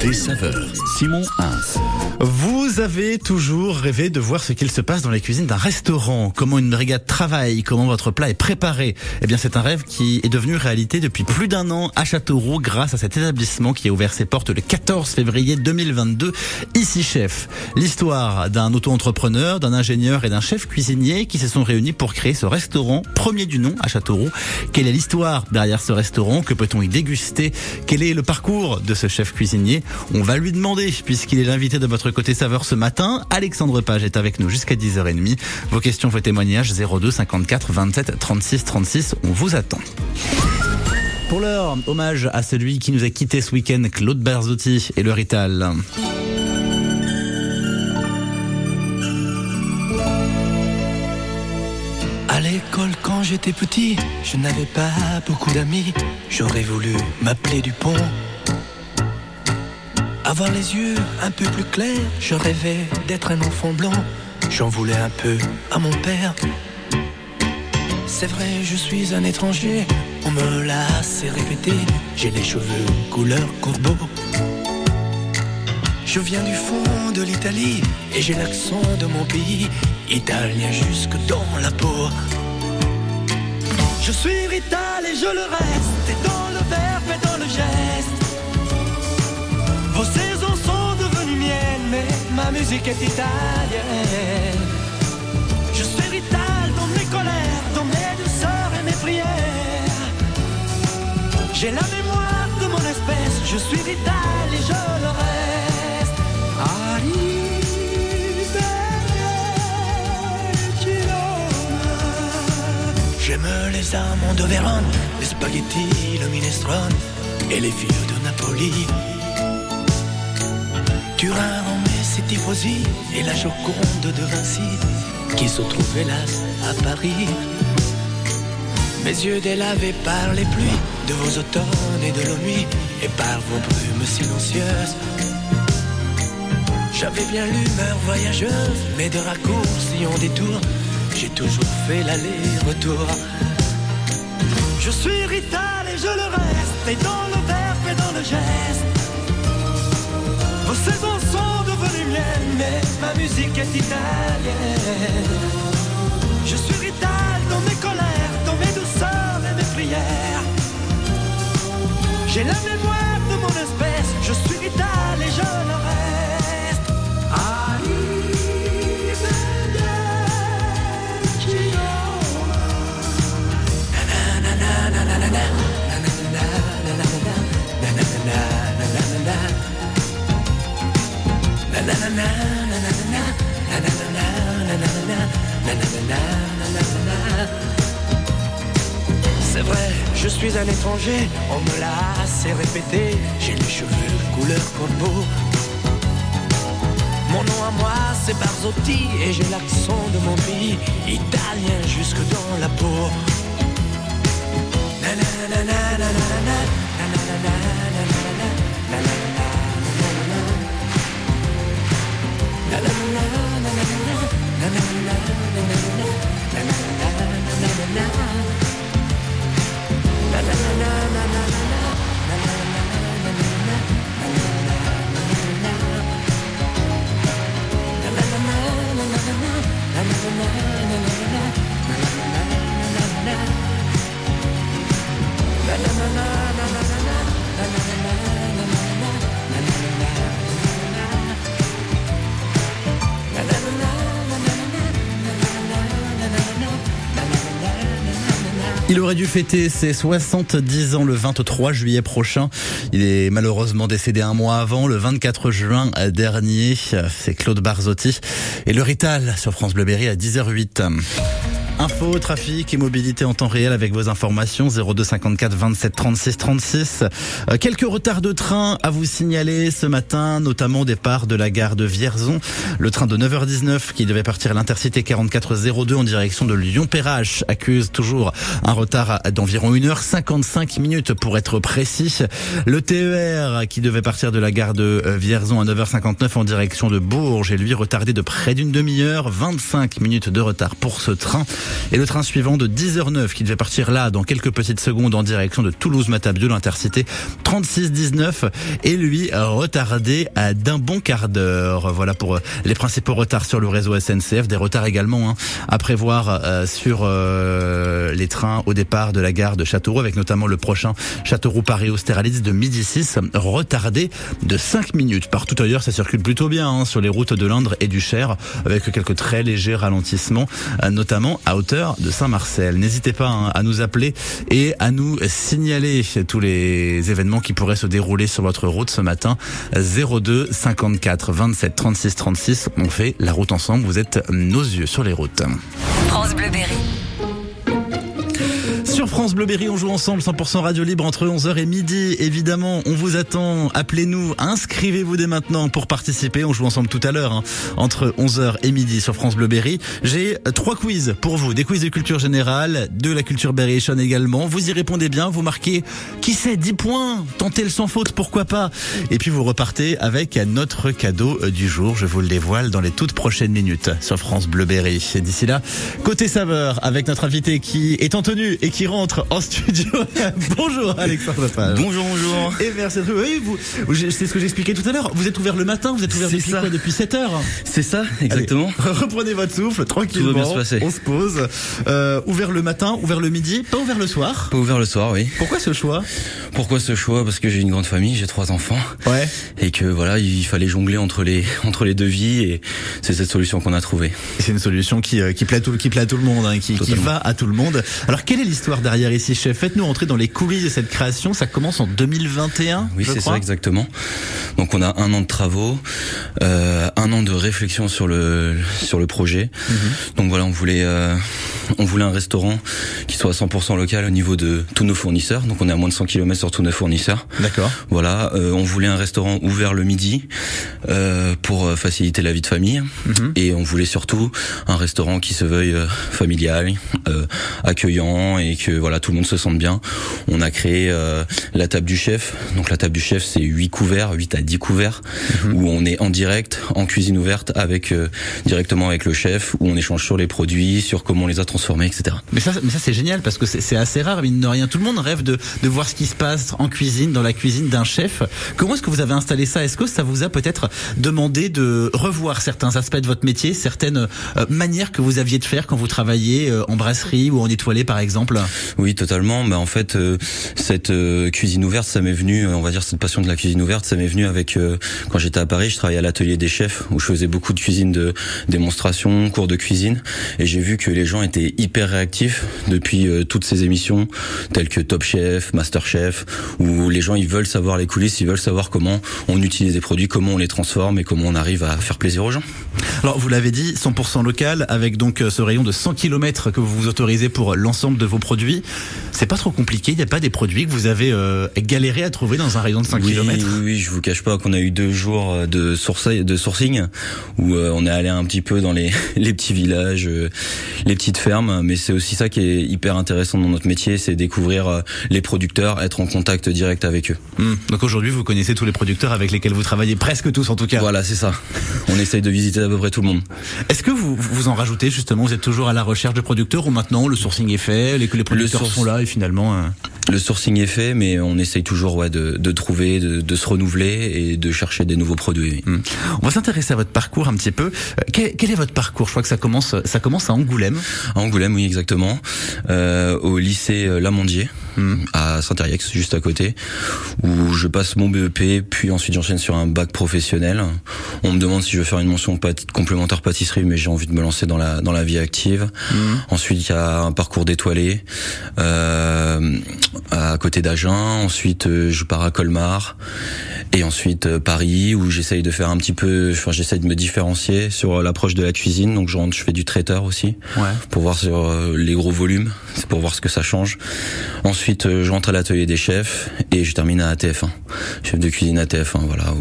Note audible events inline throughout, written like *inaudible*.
Côté saveur, Simon. Vous avez toujours rêvé de voir ce qu'il se passe dans les cuisines d'un restaurant, comment une brigade travaille, comment votre plat est préparé. Eh bien, c'est un rêve qui est devenu réalité depuis plus d'un an à Châteauroux grâce à cet établissement qui a ouvert ses portes le 14 février 2022. Ici Chef, l'histoire d'un auto-entrepreneur, d'un ingénieur et d'un chef cuisinier qui se sont réunis pour créer ce restaurant premier du nom à Châteauroux. Quelle est l'histoire derrière ce restaurant? Que peut-on y déguster? Quel est le parcours de ce chef cuisinier? On va lui demander puisqu'il est l'invité de votre côté saveur ce matin. Alexandre Page est avec nous jusqu'à 10h30. Vos questions, vos témoignages 02 54 27 36 36. On vous attend. Pour l'heure, hommage à celui qui nous a quitté ce week-end, Claude Berzotti et le Rital. À l'école, quand j'étais petit, je n'avais pas beaucoup d'amis. J'aurais voulu m'appeler Dupont. Avoir les yeux un peu plus clairs, je rêvais d'être un enfant blanc. J'en voulais un peu à mon père. C'est vrai, je suis un étranger, on me l'a assez répété. J'ai les cheveux couleur corbeau. Je viens du fond de l'Italie et j'ai l'accent de mon pays, italien jusque dans la peau. Je suis rital et je le reste, et dans le verbe et dans le geste. Vos saisons sont devenues miennes, mais ma musique est italienne. Je suis rital dans mes colères, dans mes douceurs et mes prières. J'ai la mémoire de mon espèce, je suis vital et je le reste. J'aime les amants de Vérone, les spaghettis, le minestrone et les filles de Napoli. Turin, Romée, c'est tifosi et la Joconde de Vinci qui se trouve hélas à Paris. Mes yeux délavés par les pluies de vos automnes et de nos nuits et par vos brumes silencieuses. J'avais bien l'humeur voyageuse, mais de raccourcis en détour, j'ai toujours fait l'aller-retour. Je suis rital et je le reste, et dans le verbe et dans le geste. Vos saisons sont devenues miennes, mais ma musique est italienne. Je suis rital dans mes colères, dans mes douceurs et mes prières. J'ai la mémoire de mon espèce, je suis vital et je le C'est vrai, je suis un étranger, on me l'a assez répété. J'ai les cheveux couleur corbeau. Mon nom à moi, c'est Barzotti, et j'ai l'accent de mon pays, italien jusque dans la peau. na na na Il aurait dû fêter ses 70 ans le 23 juillet prochain. Il est malheureusement décédé un mois avant, le 24 juin dernier. C'est Claude Barzotti. Et le Rital sur France Bleu Berry à 10h08. Info, trafic et mobilité en temps réel avec vos informations 02 54 27 36 36. Euh, quelques retards de train à vous signaler ce matin, notamment au départ de la gare de Vierzon. Le train de 9h19 qui devait partir à l'intercité 4402 en direction de Lyon-Perrache accuse toujours un retard d'environ 1h55 minutes pour être précis. Le TER qui devait partir de la gare de Vierzon à 9h59 en direction de Bourges est lui retardé de près d'une demi-heure, 25 minutes de retard pour ce train. Et le train suivant de 10h09 qui devait partir là dans quelques petites secondes en direction de Toulouse-Matabio, l'intercité 36-19 et lui retardé d'un bon quart d'heure. Voilà pour euh, les principaux retards sur le réseau SNCF. Des retards également hein, à prévoir euh, sur euh, les trains au départ de la gare de Châteauroux avec notamment le prochain Châteauroux-Paris-Austerlitz de midi 6 retardé de 5 minutes. Partout ailleurs, ça circule plutôt bien hein, sur les routes de l'Indre et du Cher avec quelques très légers ralentissements, notamment à de Saint-Marcel. N'hésitez pas hein, à nous appeler et à nous signaler tous les événements qui pourraient se dérouler sur votre route ce matin. 02 54 27 36 36. On fait la route ensemble. Vous êtes nos yeux sur les routes. France France Bleuberry, on joue ensemble 100% radio libre entre 11h et midi. Évidemment, on vous attend. Appelez-nous, inscrivez-vous dès maintenant pour participer. On joue ensemble tout à l'heure hein, entre 11h et midi sur France Bleuberry. J'ai trois quiz pour vous, des quiz de culture générale, de la culture berrichonne également. Vous y répondez bien, vous marquez qui sait 10 points, tentez le sans faute, pourquoi pas. Et puis vous repartez avec notre cadeau euh, du jour. Je vous le dévoile dans les toutes prochaines minutes sur France Bleuberry. D'ici là, côté saveur avec notre invité qui est en tenue et qui rentre en studio. *laughs* bonjour Alexandre Page. Bonjour, bonjour. Et merci. Oui, vous, c'est ce que j'expliquais tout à l'heure. Vous êtes ouvert le matin, vous êtes ouvert depuis quoi Depuis 7 heures. C'est ça, exactement. Allez, reprenez votre souffle, tranquillement. Tout va bien se passer. On se pose. Euh, ouvert le matin, ouvert le midi, pas ouvert le soir. Pas ouvert le soir, oui. Pourquoi ce choix? Pourquoi ce choix? Parce que j'ai une grande famille, j'ai trois enfants. Ouais. Et que voilà, il fallait jongler entre les *laughs* entre les deux vies et c'est cette solution qu'on a trouvée. C'est une solution qui qui plaît à tout qui plaît à tout le monde, hein, qui, qui va à tout le monde. Alors quelle est l'histoire derrière ici, chef? Faites-nous entrer dans les coulisses de cette création. Ça commence en 2021. Oui, c'est ça exactement. Donc on a un an de travaux, euh, un an de réflexion sur le sur le projet. -hmm. Donc voilà, on voulait euh, on voulait un restaurant qui soit à 100% local au niveau de tous nos fournisseurs. Donc on est à moins de 100 km sur tous nos fournisseurs. D'accord. Voilà, euh, on voulait un restaurant ouvert le midi euh, pour faciliter la vie de famille. Mm -hmm. Et on voulait surtout un restaurant qui se veuille euh, familial, euh, accueillant et que voilà tout le monde se sente bien. On a créé euh, la table du chef. Donc la table du chef, c'est 8 couverts, 8 à 10 couverts, mmh. où on est en direct, en cuisine ouverte, avec euh, directement avec le chef, où on échange sur les produits, sur comment on les a transformés, etc. Mais ça, mais ça c'est génial parce que c'est assez rare, mine de rien. Tout le monde rêve de, de voir ce qui se passe en cuisine, dans la cuisine d'un chef. Comment est-ce que vous avez installé ça? Est-ce que ça vous a peut-être demandé de revoir certains aspects de votre métier, certaines euh, manières que vous aviez de faire quand vous travailliez euh, en brasserie ou en étoilé, par exemple? Oui, totalement. Bah, en fait, euh, cette euh, cuisine ouverte, ça m'est venu, on va dire cette passion de la cuisine ouverte, ça m'est venu avec euh, quand j'étais à Paris, je travaillais à l'atelier des chefs où je faisais beaucoup de cuisine de démonstration, cours de cuisine, et j'ai vu que les gens étaient hyper réactifs depuis euh, toutes ces émissions telles que Top Chef, Master Chef, où les gens ils veulent savoir les coulisses, ils veulent savoir comment on utilise les produits, comment on les transforme et comment on arrive à faire plaisir aux gens. Alors vous l'avez dit, 100% local, avec donc ce rayon de 100 km que vous vous autorisez pour l'ensemble de vos produits. C'est pas trop compliqué, il n'y a pas des produits que vous avez euh, galéré à trouver dans un rayon de 5 oui, km Oui, oui, je vous cache pas qu'on a eu deux jours de, sourcing, de sourcing où euh, on est allé un petit peu dans les, *laughs* les petits villages, euh, les petites fermes, mais c'est aussi ça qui est hyper intéressant dans notre métier, c'est découvrir euh, les producteurs, être en contact direct avec eux. Mmh. Donc aujourd'hui, vous connaissez tous les producteurs avec lesquels vous travaillez, presque tous en tout cas. Voilà, c'est ça. On essaye de visiter à peu près tout le monde. Est-ce que vous vous en rajoutez justement Vous êtes toujours à la recherche de producteurs ou maintenant le sourcing est fait, les, les producteurs sont là et finalement euh... Le sourcing est fait, mais on essaye toujours ouais, de, de trouver, de, de, se renouveler et de chercher des nouveaux produits. Mmh. On va s'intéresser à votre parcours un petit peu. Quel, quel, est votre parcours? Je crois que ça commence, ça commence à Angoulême. À Angoulême, oui, exactement. Euh, au lycée Lamandier, mmh. à Saint-Eriex, juste à côté, où je passe mon BEP, puis ensuite j'enchaîne sur un bac professionnel. On me demande si je veux faire une mention pâti complémentaire pâtisserie, mais j'ai envie de me lancer dans la dans la vie active. Mmh. Ensuite, il y a un parcours d'étoilé. Euh, à côté d'Agen. Ensuite, euh, je pars à Colmar. Et ensuite, euh, Paris, où j'essaye de faire un petit peu, enfin, j'essaye de me différencier sur l'approche de la cuisine. Donc, je rentre, je fais du traiteur aussi. Ouais. Pour voir sur euh, les gros volumes. C'est pour voir ce que ça change. Ensuite, euh, je rentre à l'atelier des chefs. Et je termine à ATF1. Chef de cuisine ATF1, voilà.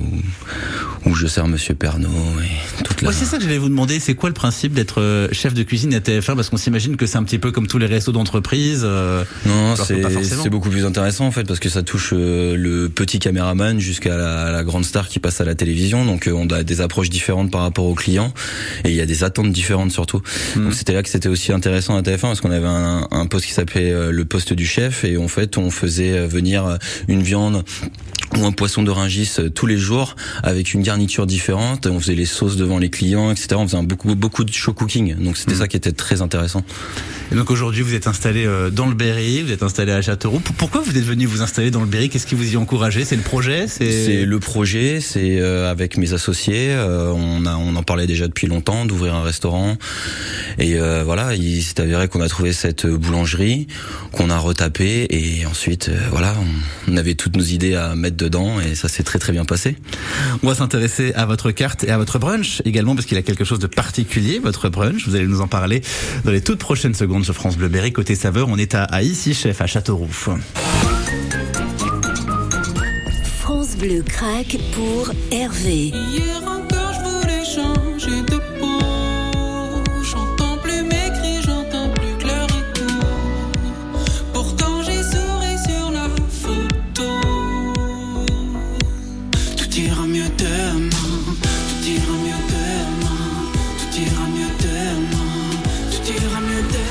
Où je sers Monsieur Pernod et toute la. Ouais, c'est ça que j'allais vous demander. C'est quoi le principe d'être euh, chef de cuisine à TF1 Parce qu'on s'imagine que c'est un petit peu comme tous les restos d'entreprise. euh, Non, c'est beaucoup plus intéressant en fait parce que ça touche euh, le petit caméraman jusqu'à la, la grande star qui passe à la télévision. Donc euh, on a des approches différentes par rapport aux clients et il y a des attentes différentes surtout. Mm. Donc c'était là que c'était aussi intéressant à TF1 parce qu'on avait un, un poste qui s'appelait le poste du chef et en fait on faisait venir une viande ou un poisson de ringis euh, tous les jours avec une garniture différente. On faisait les sauces devant les clients, etc. On faisait un beaucoup beaucoup de show cooking. Donc c'était Mm. ça qui était très intéressant. Et donc aujourd'hui, vous êtes installé euh, dans le Berry, vous êtes installé à Châteauroux. Pourquoi vous êtes venu vous installer dans le Berry? Qu'est-ce qui vous y encouragé? C'est le projet? C'est le projet, c'est avec mes associés. euh, on a, on en parlait déjà depuis longtemps d'ouvrir un restaurant. Et voilà, il s'est avéré qu'on a trouvé cette boulangerie, qu'on a retapé, et ensuite, voilà, on avait toutes nos idées à mettre dedans, et ça s'est très très bien passé. On va s'intéresser à votre carte et à votre brunch également parce qu'il a quelque chose de particulier, votre brunch. Vous allez nous en parler dans les toutes prochaines secondes sur France Bleu Berry. Côté saveur, on est à, à Ici Chef, à Châteauroux. France Bleu craque pour Hervé.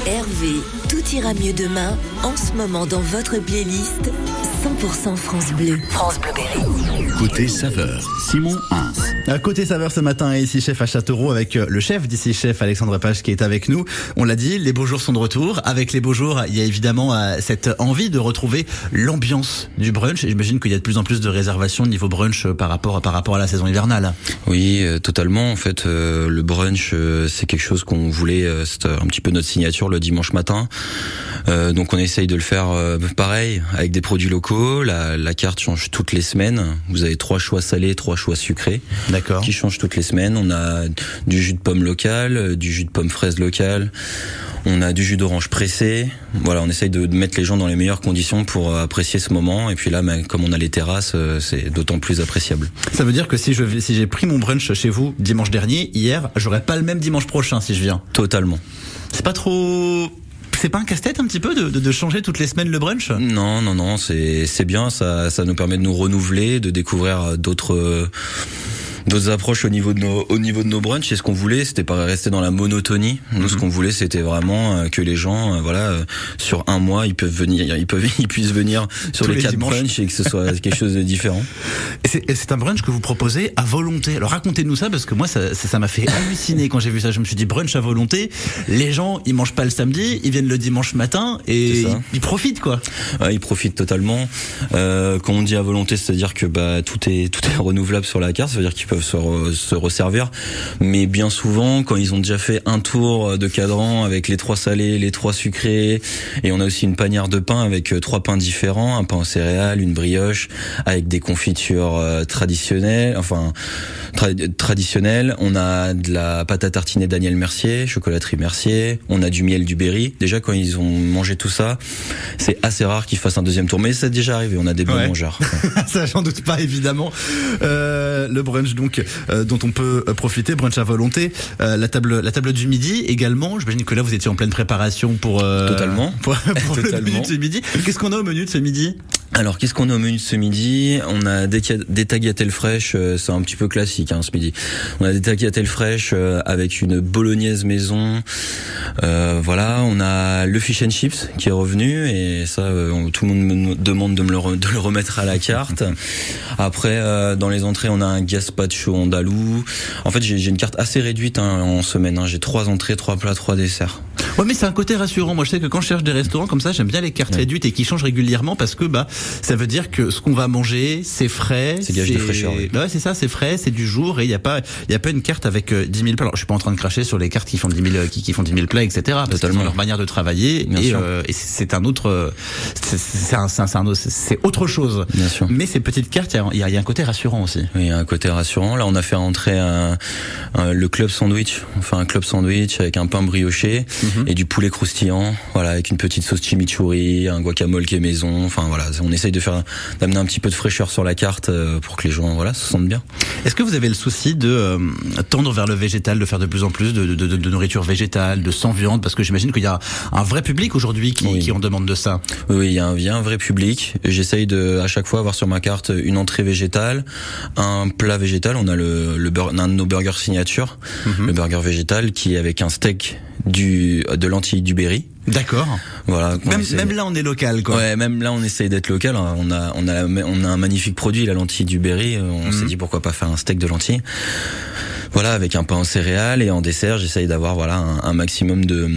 Hervé, tout ira mieux demain, en ce moment dans votre playlist 100% France Bleu. France Bleu Berry. Côté saveur, Simon 1 côté saveur ce matin, ici chef à Châteauroux avec euh, le chef d'ici chef Alexandre Page qui est avec nous. On l'a dit, les beaux jours sont de retour. Avec les beaux jours, il y a évidemment euh, cette envie de retrouver l'ambiance du brunch. J'imagine qu'il y a de plus en plus de réservations niveau brunch euh, par rapport par rapport à la saison hivernale. Oui, totalement. En fait, le brunch, c'est quelque chose qu'on voulait, c'est un petit peu notre signature le dimanche matin. Donc on essaye de le faire pareil, avec des produits locaux. La, carte change toutes les semaines. Vous avez trois choix salés, trois choix sucrés. Qui change toutes les semaines. On a du jus de pomme local, euh, du jus de pomme fraise local, on a du jus d'orange pressé. Voilà, on essaye de mettre les gens dans les meilleures conditions pour euh, apprécier ce moment. Et puis là, ben, comme on a les terrasses, euh, c'est d'autant plus appréciable. Ça veut dire que si je vais- si j'ai pris mon brunch chez vous dimanche dernier, hier, j'aurai pas le même dimanche prochain si je viens. Totalement. C'est pas trop c'est pas un casse-tête un petit peu de, de, de changer toutes les semaines le brunch? Non, non, non, c'est bien. Ça, ça nous permet de nous renouveler, de découvrir d'autres. D'autres approches au niveau de nos au niveau de nos brunchs et ce qu'on voulait c'était pas rester dans la monotonie nous ce Mhm. qu'on voulait c'était vraiment euh, que les gens euh, voilà euh, sur un mois ils peuvent venir ils peuvent *laughs* ils puissent venir sur Tous les, les quatre brunchs et que ce soit quelque chose de différent *laughs* Et c'est un brunch que vous proposez à volonté. Alors racontez-nous ça parce que moi ça ça ça m'a fait halluciner quand j'ai vu ça. Je me suis dit brunch à volonté. Les gens ils mangent pas le samedi, ils viennent le dimanche matin et ils profitent quoi. Ouais, ils profitent totalement. Euh, quand on dit à volonté, c'est-à-dire que bah tout est tout est *laughs* renouvelable sur la carte, ça veut dire qu'ils peuvent se, re- se resservir. Mais bien souvent, quand ils ont déjà fait un tour de cadran avec les trois salés, les trois sucrés, et on a aussi une panière de pain avec euh, trois pains différents, un pain aux céréales, une brioche, avec des confitures euh, traditionnelles, enfin tra- traditionnelles. On a de la pâte à tartiner Daniel Mercier, chocolaterie Mercier. On a du miel du Berry. Déjà quand ils ont mangé tout ça, c'est assez rare qu'ils fassent un deuxième tour, mais c'est déjà arrivé. On a des bons Ouais. mangeurs. *laughs* ça j'en doute pas évidemment. Euh, le brunch donc euh, dont on peut euh, profiter, brunch à volonté. Euh, la table la table du midi également. J'imagine que là vous étiez en pleine préparation pour euh, Totalement. pour, *laughs* pour le Totalement. menu de ce midi. Qu'est-ce qu'on a au menu de ce midi? Alors, qu'est-ce qu'on a au menu de ce midi? On a des, tagliatelles fraîches, euh, c'est un petit peu classique hein, ce midi. On a des tagliatelles fraîches euh, avec une bolognaise maison. Euh, voilà, on a le fish and chips qui est revenu et ça, euh, tout le monde me demande de me le, re- de le remettre à la carte. Après, euh, dans les entrées, on a un gazpacho andalou. En fait, j'ai j'ai une carte assez réduite hein, en semaine. hein. J'ai trois entrées, trois plats, trois desserts. Ouais, mais c'est un côté rassurant. Moi, je sais que quand je cherche des restaurants comme ça, j'aime bien les cartes réduites et qui changent régulièrement parce que bah ça veut dire que ce qu'on va manger, c'est frais. C'est gage de fraîcheur, oui. Ouais, c'est ça, c'est frais, c'est du jour et il y a pas il y a pas une carte avec euh, 10 000 plats. Alors, je suis pas en train de cracher sur les cartes qui font 10 000 euh, qui, qui font 10 000 plats, etc. Parce Totalement. ont leur manière de travailler Bien et, sûr. euh, et c'est un autre, euh, c'est un, c'est un- c'est autre- c'est autre chose. Bien sûr. Mais ces petites cartes, il y a- y, y un côté rassurant aussi. Oui, il y a un côté rassurant. Là, on a fait rentrer un, un- le club sandwich. On fait un club sandwich avec un pain brioché Mhm. et du poulet croustillant, voilà, avec une petite sauce chimichurri, un guacamole qui est maison. Enfin voilà, on essaye de faire d'amener un petit peu de fraîcheur sur la carte euh, pour que les gens voilà se sentent bien. Est-ce que vous avez le souci de euh, tendre vers le végétal, de faire de plus en plus de, de, de, de nourriture végétale, de sans viande? Parce que j'imagine qu'il y a un vrai public aujourd'hui qui, Oui. qui en demande de ça. Oui, il y a un, il y a un vrai public. J'essaye de, à chaque fois, avoir sur ma carte une entrée végétale, un plat végétal. On a le, le un de nos burgers signature, le burger végétal, qui est avec un steak du, de lentilles du Berry. D'accord. Voilà. Même, même là, on est local, quoi. Ouais, même là, on essaye d'être local. hein. On a, on a, on a un magnifique produit, la lentille du Berry. On s'est dit pourquoi pas faire un steak de lentilles. Voilà, avec un pain en céréales et en dessert, j'essaye d'avoir voilà un, un maximum de,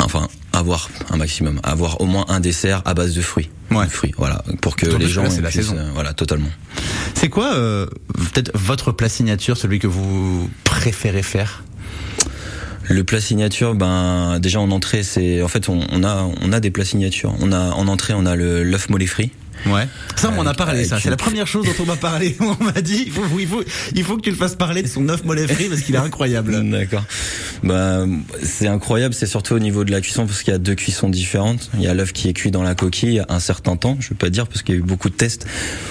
enfin, avoir un maximum, avoir au moins un dessert à base de fruits. Ouais. De fruits, voilà, pour que les gens c'est la saison. euh, voilà, totalement. C'est quoi, euh, peut-être votre plat signature, celui que vous préférez faire? Le plat signature, ben déjà en entrée, c'est en fait on, a on a des plats signatures. On a en entrée, on a le l'œuf mollet frit. Ouais. Ça, on m'en a parlé, ça. C'est la première chose dont on m'a parlé. *laughs* On m'a dit, il faut, il faut, il faut que tu le fasses parler de son œuf mollet frit parce qu'il est incroyable. *laughs* D'accord. Bah, c'est incroyable, c'est surtout au niveau de la cuisson parce qu'il y a deux cuissons différentes. Il y a l'œuf qui est cuit dans la coquille un certain temps, je vais pas dire parce qu'il y a eu beaucoup de tests,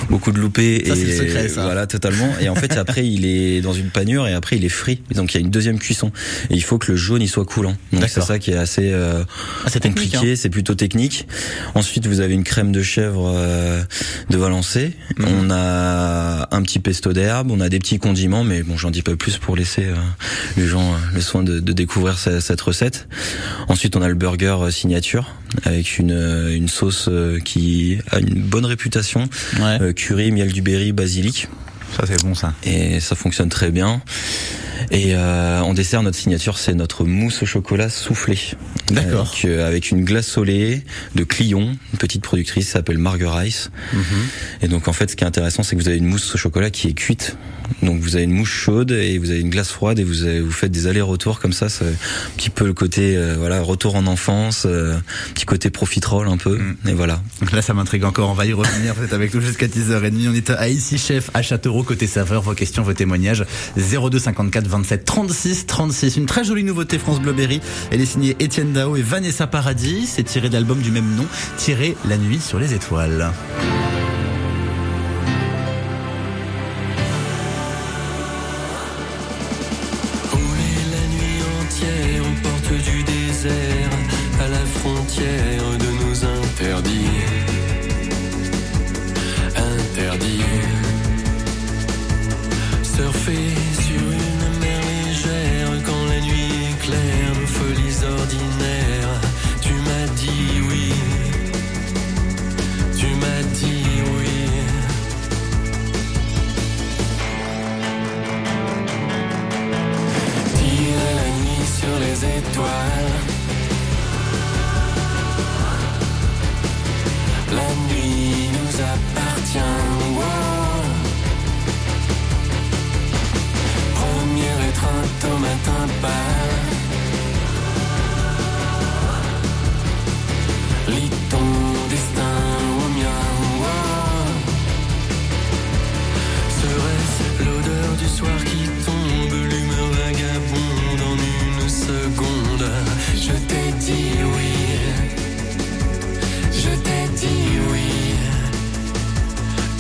beaucoup de loupés Ça, et c'est le secret, ça. voilà totalement. Et en fait *laughs* après il est dans une panure et après il est frit. Donc il y a une deuxième cuisson et il faut que le jaune il soit coulant. Donc c'est ça qui est assez euh, Ah, compliqué, c'est plutôt technique. Ensuite vous avez une crème de chèvre euh, de Valençay. Mhm. On a un petit pesto d'herbe, on a des petits condiments, mais bon j'en dis pas plus pour laisser euh, les gens euh, le soin de, de découvrir ce- cette recette. Ensuite, on a le burger euh, signature avec une, euh, une sauce euh, qui a une bonne réputation, Ouais. Euh, curry, miel du Berry, basilic, Ça, c'est bon, ça. et ça fonctionne très bien. Et euh, en dessert, notre signature, c'est notre mousse au chocolat soufflé. D'accord. Avec, euh, avec une glace lait de Clion, une petite productrice s'appelle Marguerice. Mhm. Et donc en fait, ce qui est intéressant, c'est que vous avez une mousse au chocolat qui est cuite. Donc vous avez une mousse chaude et vous avez une glace froide et vous avez- vous faites des allers-retours comme ça. C'est un petit peu le côté euh, voilà retour en enfance, euh, petit côté profiterole un peu. Et voilà. Donc Là, ça m'intrigue encore. On va y revenir. Vous êtes avec nous jusqu'à 10h30. On est à Ici Chef, à Châteauroux, côté saveur. Vos questions, vos témoignages. 02 54 27 36 36. Une très jolie nouveauté France Bleu. Elle est signée Étienne Dao et Vanessa Paradis. C'est tiré de l'album du même nom, tiré La nuit sur les étoiles.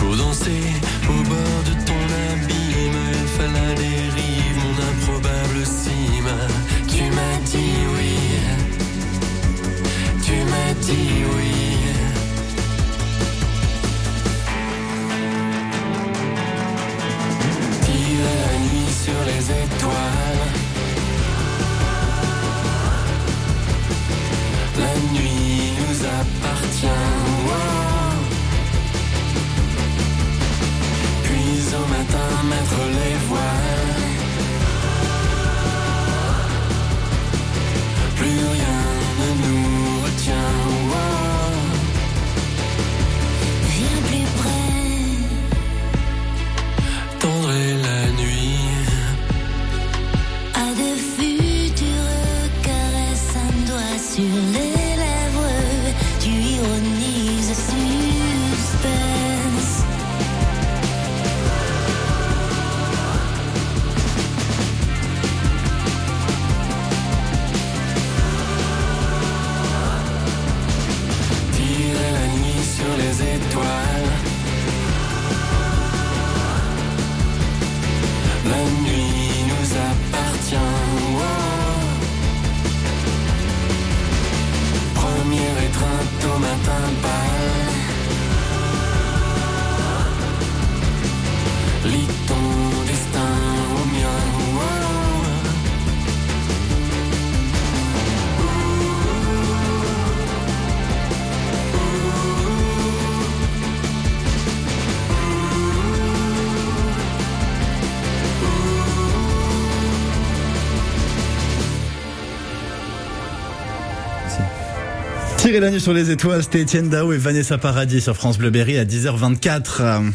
Pour danser au bord de ton abîme, il fallait Tirer la nuit sur les étoiles, c'était Étienne Dao et Vanessa Paradis sur France Bleu Berry à 10h24.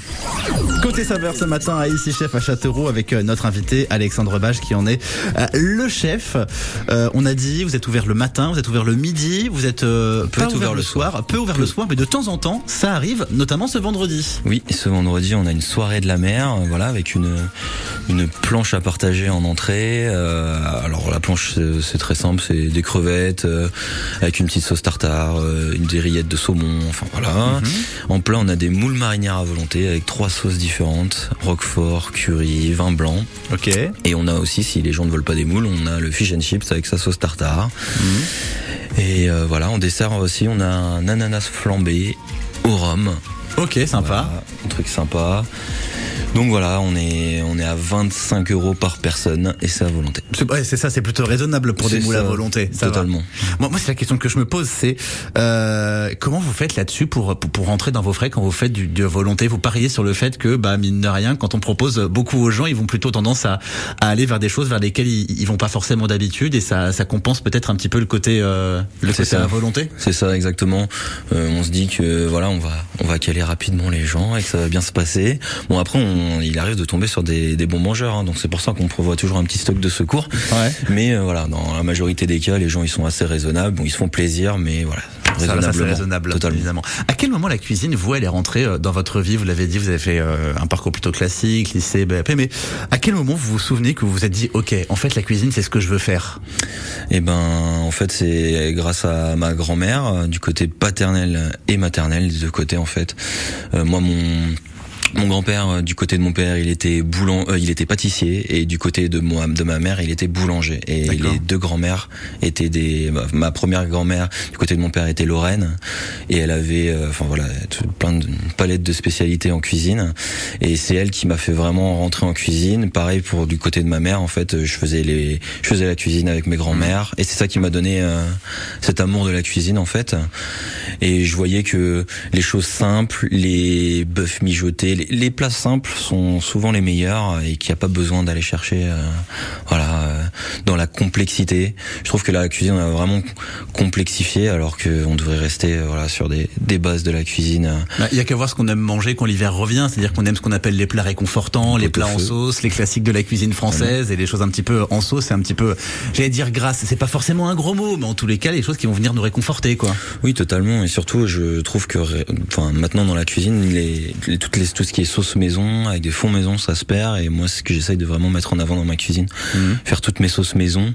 Côté saveur ce matin à Ici Chef à Châteauroux avec euh, notre invité Alexandre Bage qui en est euh, le chef. Euh, on a dit, vous êtes ouvert le matin, vous êtes ouvert le midi, vous êtes euh, Peu ouvert ouvert le soir, peu ouvert le soir, mais de temps en temps, ça arrive, notamment ce vendredi. Oui, ce vendredi, on a une soirée de la mer, euh, voilà, avec une une planche à partager en entrée. Euh, alors la planche, c'est- très simple, c'est des crevettes euh, avec une petite sauce tartare, euh, une des rillettes de saumon, enfin voilà. En plat, on a des moules marinières à volonté avec trois sauces différentes roquefort, curry, vin blanc. Ok. Et on a aussi, si les gens ne veulent pas des moules, on a le fish and chips avec sa sauce tartare. Et euh, voilà, en dessert aussi, on a un ananas flambé au rhum. Ok, sympa. Voilà, un truc sympa. Donc voilà, on est on est à 25 euros par personne et c'est à volonté. C'est ouais, ça, c'est plutôt raisonnable pour des moules à volonté. Ça va. totalement. Moi, moi c'est la question que je me pose, c'est euh, comment vous faites là-dessus pour, pour pour rentrer dans vos frais quand vous faites du, de volonté? Vous pariez sur le fait que, bah mine de rien, quand on propose beaucoup aux gens, ils vont plutôt tendance à, à aller vers des choses vers lesquelles ils, ils vont pas forcément d'habitude, et ça ça compense peut-être un petit peu le côté euh, le côté ça. à volonté. C'est ça exactement. Euh, on se dit que voilà, on va on va caler rapidement les gens et que ça va bien se passer. Bon après, on, il arrive de tomber sur des, des bons mangeurs, hein, donc c'est pour ça qu'on prévoit toujours un petit stock de secours. Ouais. Mais euh, voilà, dans la majorité des cas, les gens ils sont assez raisonnables. Bon, ils se font plaisir, mais voilà, Ça, ça, c'est raisonnablement. raisonnable, totalement. évidemment. À quel moment la cuisine, vous, elle est rentrée euh, dans votre vie? Vous l'avez dit, vous avez fait euh, un parcours plutôt classique, lycée, BAP, mais à quel moment vous vous souvenez que vous vous êtes dit, ok, en fait, la cuisine, c'est ce que je veux faire? Eh ben, en fait, c'est grâce à ma grand-mère, euh, du côté paternel et maternel, des deux côtés en fait. Euh, moi, mon mon grand-père, euh, du côté de mon père, il était boulan, euh, il était pâtissier, et du côté de moi, de ma mère, il était boulanger. Et les deux grand-mères étaient des. ma- Ma première grand-mère, du côté de mon père, était Lorraine, et elle avait, euh, enfin voilà, tout- plein de une palette de spécialités en cuisine. Et c'est elle qui m'a fait vraiment rentrer en cuisine. Pareil pour du côté de ma mère, en fait, je faisais les, je faisais la cuisine avec mes grands-mères, et c'est ça qui m'a donné euh, cet amour de la cuisine, en fait. Et je voyais que les choses simples, les bœufs mijotés, les, les plats simples sont souvent les meilleurs et qu'il n'y a pas besoin d'aller chercher, euh, voilà, euh, dans la complexité. Je trouve que la cuisine on a vraiment complexifié alors qu'on devrait rester, euh, voilà, sur des, des bases de la cuisine. euh, Bah, Il y a qu'à voir ce qu'on aime manger quand l'hiver revient, c'est-à-dire qu'on aime ce qu'on appelle les plats réconfortants, les plats en sauce, les classiques de la cuisine française et les choses un petit peu en sauce, c'est un petit peu, j'allais dire grâce, c'est pas forcément un gros mot, mais en tous les cas, les choses qui vont venir nous réconforter, quoi. Oui, totalement. Et surtout, je trouve que, enfin, maintenant dans la cuisine, les, les- toutes les, tout ce qui est sauce maison, avec des fonds maison, ça se perd. Et moi, c'est ce que j'essaye de vraiment mettre en avant dans ma cuisine. Faire toutes mes sauces maison.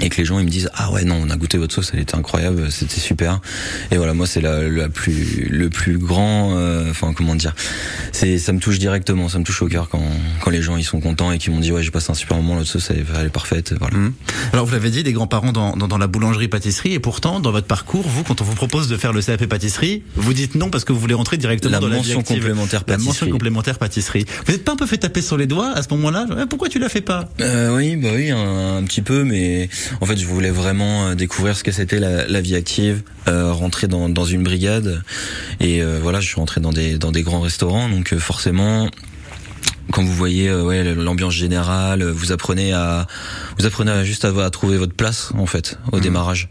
Et que les gens ils me disent ah ouais non on a goûté votre sauce elle était incroyable c'était super et voilà moi c'est la, la plus le plus grand euh, enfin comment dire c'est ça me touche directement ça me touche au cœur quand quand les gens ils sont contents et qu'ils m'ont dit ouais j'ai passé un super moment l'autre sauce elle, elle est parfaite voilà Mhm. Alors vous l'avez dit, des grands-parents dans, dans, dans la boulangerie-pâtisserie, et pourtant, dans votre parcours, vous, quand on vous propose de faire le CAP pâtisserie, vous dites non parce que vous voulez rentrer directement La dans la vie mention complémentaire La mention pâtisserie. complémentaire pâtisserie. Vous n'êtes pas un peu fait taper sur les doigts à ce moment-là Eh, Pourquoi tu la fais pas? Euh, oui, bah oui, un, un petit peu, mais en fait, je voulais vraiment euh, découvrir ce que c'était la, vie active, euh, rentrer dans, une brigade, et euh, voilà, je suis rentré dans des dans des grands restaurants, donc forcément. Quand vous voyez euh, ouais l'ambiance générale, vous apprenez à vous apprenez à juste à, à trouver votre place en fait au démarrage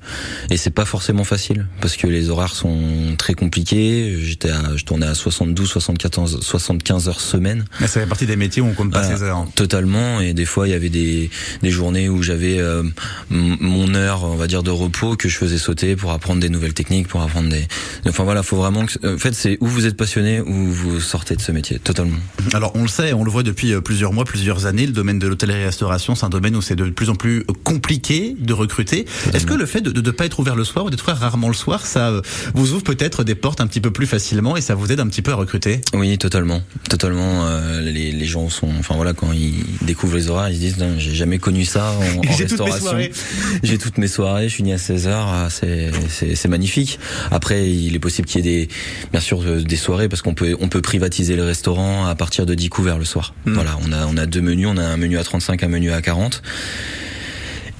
et c'est pas forcément facile parce que les horaires sont très compliqués. J'étais je tournais à 72, 74, 75 heures semaine. Mais Ça fait partie des métiers où on compte pas Voilà, ses heures. Totalement. Et des fois, il y avait des, des journées où j'avais euh, mon heure, on va dire, de repos que je faisais sauter pour apprendre des nouvelles techniques, pour apprendre des. Enfin voilà, faut vraiment. Que... En fait, c'est où vous êtes passionné, où vous sortez de ce métier. Totalement. Alors on le sait, on le voit depuis euh, plusieurs mois, plusieurs années, le domaine de l'hôtellerie-restauration, c'est un domaine où c'est de plus en plus compliqué de recruter. Est-ce que le fait de ne pas être ouvert le soir ou d'être ouvert rarement le soir, ça euh, vous ouvre peut-être des portes un petit peu plus facilement et ça vous aide un petit peu à recruter? Oui, totalement, totalement. euh, les, les gens sont, enfin voilà, quand ils découvrent les horaires, ils se disent, j'ai jamais connu ça en, *laughs* restauration. *laughs* J'ai toutes mes soirées, je finis à 16h, c'est, c'est, magnifique. Après, il est possible qu'il y ait des, bien sûr, euh, des soirées parce qu'on peut, on peut privatiser le restaurant à partir de 10 couverts le soir. Mm. Voilà, on a, on a deux menus, on a un menu à 35, un menu à 40.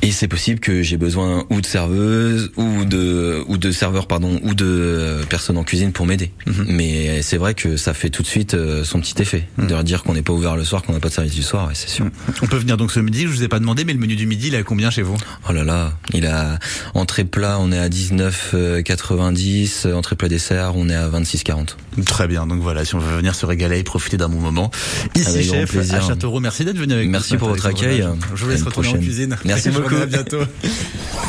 Et c'est possible que j'ai besoin ou de serveuse ou de ou de serveur pardon ou de euh, personnes en cuisine pour m'aider. Mhm. Mais c'est vrai que ça fait tout de suite euh, son petit effet Mhm. de leur dire qu'on n'est pas ouvert le soir, qu'on n'a pas de service du soir, ouais, c'est sûr. On peut venir donc ce midi, je vous ai pas demandé, mais le menu du midi, il est à combien chez vous? Oh là là, il a entrée plat, on est à 19,90, euh, entrée plat dessert, on est à 26,40. Très bien, donc voilà, si on veut venir se régaler et profiter d'un bon moment. Ici, Avec chef, à Châteauroux, merci d'être venu avec nous. Merci pour votre accueil. Je vous laisse retourner en cuisine. Merci *laughs* journée, beaucoup. À bientôt. *laughs*